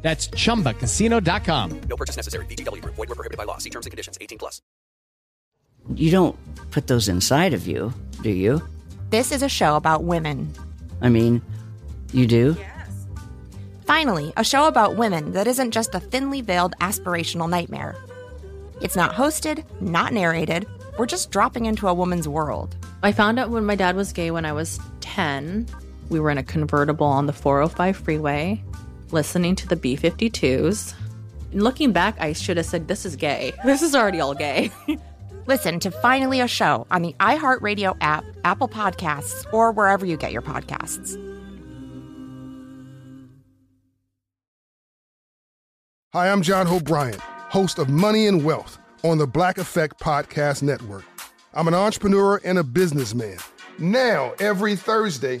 That's chumbacasino.com. No purchase necessary. VGW Group. Void were prohibited by law. See terms and conditions. 18 plus. You don't put those inside of you, do you? This is a show about women. I mean, you do? Yes. Finally, a show about women that isn't just a thinly veiled aspirational nightmare. It's not hosted, not narrated. We're just dropping into a woman's world. I found out when my dad was gay when I was 10. We were in a convertible on the 405 freeway, listening to the B 52s. Looking back, I should have said, This is gay. This is already all gay. Listen to Finally a Show on the iHeartRadio app, Apple Podcasts, or wherever you get your podcasts. Hi, I'm John Hope Bryant, host of Money and Wealth on the Black Effect Podcast Network. I'm an entrepreneur and a businessman. Now, every Thursday,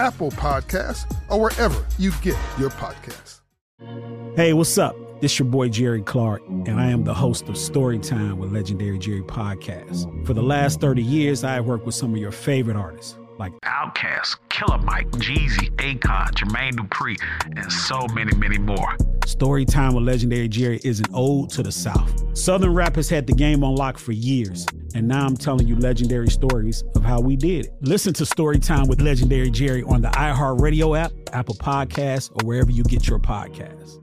Apple Podcasts, or wherever you get your podcasts. Hey, what's up? This your boy Jerry Clark, and I am the host of Storytime with Legendary Jerry Podcast. For the last 30 years, I have worked with some of your favorite artists like Outkast, Killer Mike, Jeezy, Akon, Jermaine Dupri, and so many, many more. Storytime with Legendary Jerry is an ode to the South. Southern rap has had the game on lock for years, and now I'm telling you legendary stories of how we did it. Listen to Storytime with Legendary Jerry on the iHeartRadio app, Apple Podcasts, or wherever you get your podcasts.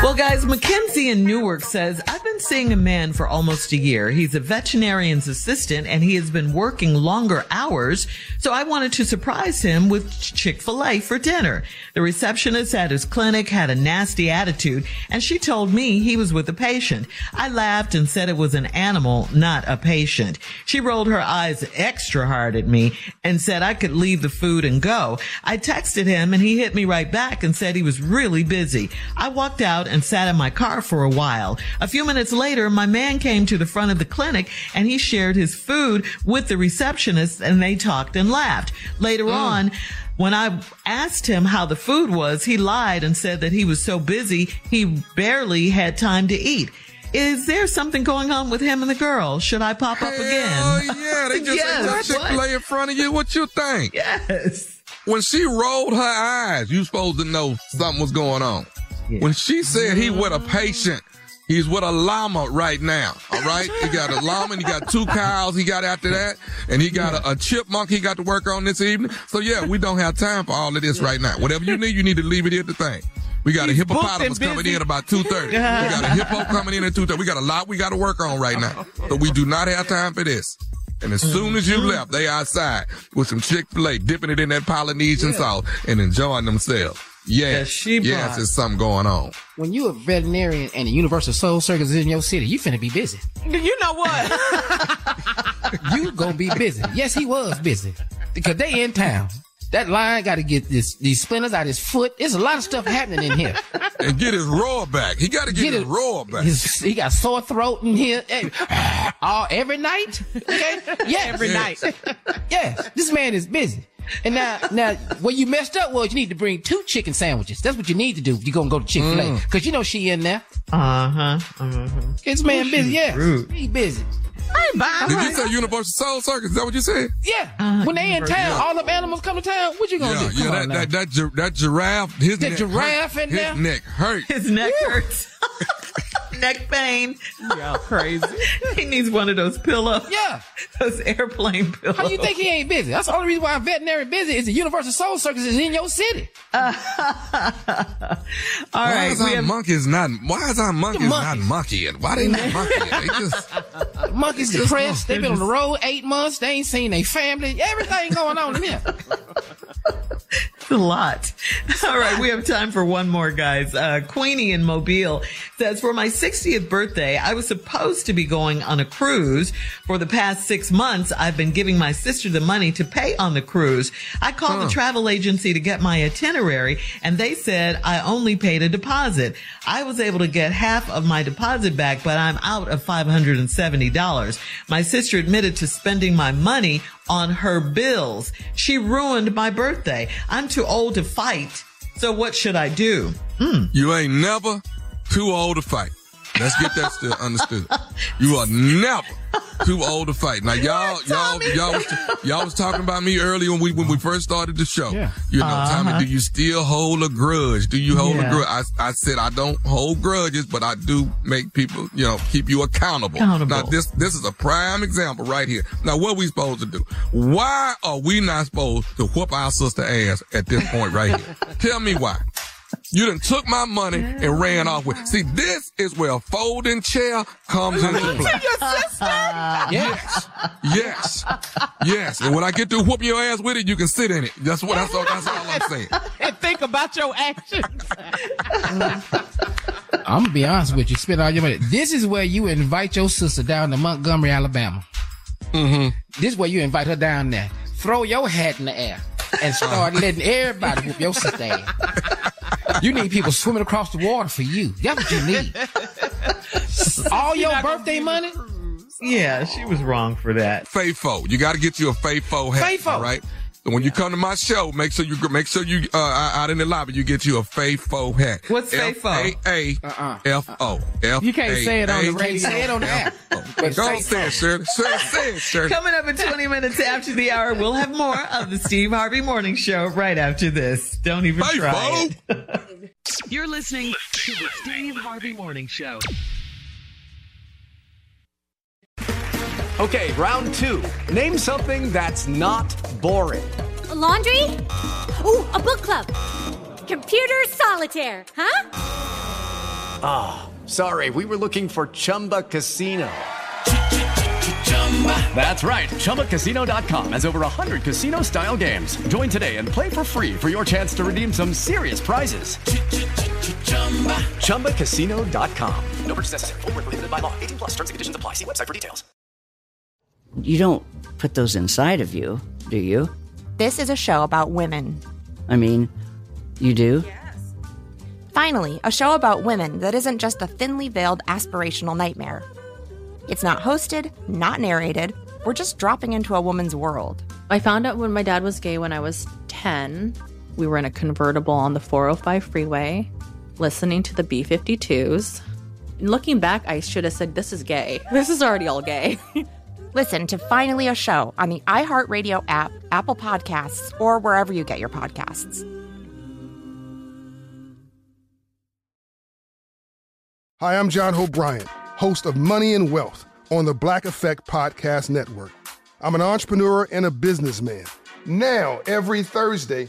Well, guys, Mackenzie in Newark says, I've been seeing a man for almost a year. He's a veterinarian's assistant and he has been working longer hours. So I wanted to surprise him with Chick-fil-A for dinner. The receptionist at his clinic had a nasty attitude and she told me he was with a patient. I laughed and said it was an animal, not a patient. She rolled her eyes extra hard at me and said I could leave the food and go. I texted him and he hit me right back and said he was really busy. I walked out and sat in my car for a while. A few minutes later, my man came to the front of the clinic and he shared his food with the receptionist and they talked and laughed. Later hmm. on, when I asked him how the food was, he lied and said that he was so busy, he barely had time to eat. Is there something going on with him and the girl? Should I pop up again? Oh yeah, they just Yes. said Chick Fil A in front of you. What you think? Yes. When she rolled her eyes, you supposed to know something was going on. When she said he with a mm-hmm. patient, he's with a llama right now. All right, he got a llama, and he got two cows. He got after that, and he got a, a chipmunk. He got to work on this evening. So yeah, we don't have time for all of this right now. Whatever you need, you need to leave it at the thing. We got a He's booked hippopotamus coming in about two thirty. We got a hippo coming in at two thirty. We got a lot we got to work on right now. So we do not have time for this. And as soon as you left, they outside with some Chick Fil A, dipping it in that Polynesian sauce and enjoying themselves. Yes, yes, brought- there's something going on. When you a veterinarian and the UniverSoul Circus is in your city, you finna be busy. You know what? you gonna be busy. Yes, he was busy because they in town. That lion got to get this these splinters out his foot. There's a lot of stuff happening in here. And get his roar back. He got to get, his roar back. His, he got sore throat in here. Hey, all every night. Okay, yes, Every night. yes, this man is busy. And now, now, what you messed up was you need to bring two chicken sandwiches. That's what you need to do. if You're gonna go to Chick Fil A Mm. because you know she in there. Uh huh. Uh-huh. This man busy. Yeah, rude. he busy. Did you say UniverSoul Circus? Is that what you said? Yeah, when they in town, all them animals come to town. What you gonna Yeah, do? yeah. Come That, on now. that that gi- that giraffe. His That neck giraffe hurt. in His there? neck hurt. His neck hurts. neck pain. Yeah, crazy. he needs one of those pillows. Yeah. Those airplane pillows. How you think he ain't busy? That's the only reason why I'm veterinary busy is the UniverSoul Circus is in your city. All why right, is we our have- monkeys not? Why is our monkeys, not monkeying? Why they not monkeying? They just The monkeys just depressed. They've been on the road eight months. They ain't seen their family. Everything going on in here. It's a lot. All right, we have time for one more, guys. Uh, Queenie in Mobile says, for my 60th birthday, I was supposed to be going on a cruise. For the past six months, I've been giving my sister the money to pay on the cruise. I called the travel agency to get my itinerary and they said I only paid a deposit. I was able to get half of my deposit back, but I'm out of $570. My sister admitted to spending my money on her bills. She ruined my birthday. I'm too old to fight. So what should I do? Hmm. you ain't never too old to fight. Let's get that still understood. You are never too old to fight. Now y'all, y'all, y'all, was, y'all was talking about me earlier when we when we first started the show. Yeah. You know, Uh-huh. Tommy, do you still hold a grudge? Do you hold Yeah. a grudge? I, I said I don't hold grudges, but I do make people, you know, keep you accountable. Accountable. Now this this is a prime example right here. Now what we supposed to do? Why are we not supposed to whoop our sister ass at this point right here? Tell me why. You done took my money and ran off with. See, this is where a folding chair comes into play. Yes, yes, yes. And when I get to whoop your ass with it, you can sit in it. That's what that's all. That's all I'm saying. And think about your actions. I'm gonna be honest with you. Spend all your money. This is where you invite your sister down to Montgomery, Alabama. Mm-hmm. This is where you invite her down there. Throw your hat in the air and start letting everybody whoop your sister ass. You need people swimming across the water for you. That's what you need. All your birthday money. Yeah, she was wrong for that. Fayfo. You got to get you a Fayfo hat. Fayfo. All right. So when you come to my show, make sure you make sure you uh out in the lobby you get you a Fayfo hat. What's Fayfo? F A A F O. F You can't say it on the radio. Say it on the app. But Go say it, Shirley. Say it, say it, Shirley. Coming up in 20 minutes after the hour, we'll have more of the Steve Harvey Morning Show right after this. Don't even try it. You're listening to the Steve Harvey Morning Show. Okay, round two. Name something that's not boring. A laundry? Ooh, a book club. Computer solitaire, huh? Ah, sorry, we were looking for Chumba Casino. That's right. ChumbaCasino.com has over 100 casino style games. Join today and play for free for your chance to redeem some serious prizes. ChumbaCasino.com. No purchase necessary. Void where prohibited by law. 18 plus terms and conditions apply. See website for details. You don't put those inside of you, do you? This is a show about women. I mean, you do? Yes. Finally, a show about women that isn't just a thinly veiled aspirational nightmare. It's not hosted, not narrated. We're just dropping into a woman's world. I found out when my dad was gay when I was 10. We were in a convertible on the 405 freeway, listening to the B 52s. Looking back, I should have said, This is gay. This is already all gay. Listen to Finally a Show on the iHeartRadio app, Apple Podcasts, or wherever you get your podcasts. Hi, I'm John Hope Bryant, host of Money and Wealth on the Black Effect Podcast Network. I'm an entrepreneur and a businessman. Now, every Thursday,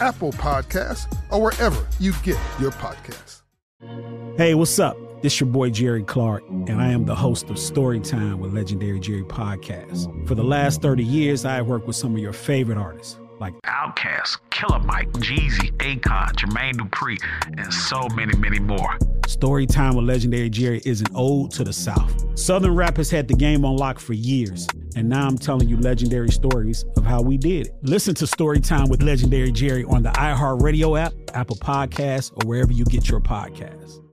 Apple Podcasts, or wherever you get your podcasts. Hey, what's up? This your boy Jerry Clark, and I am the host of Storytime with Legendary Jerry Podcast. For the last 30 years, I have worked with some of your favorite artists, like Outkast, Killer Mike, Jeezy, Akon, Jermaine Dupri, and so many, many more. Storytime with Legendary Jerry is an ode to the South. Southern rap has had the game on lock for years, and now I'm telling you legendary stories of how we did it. Listen to Storytime with Legendary Jerry on the iHeartRadio app, Apple Podcasts, or wherever you get your podcasts.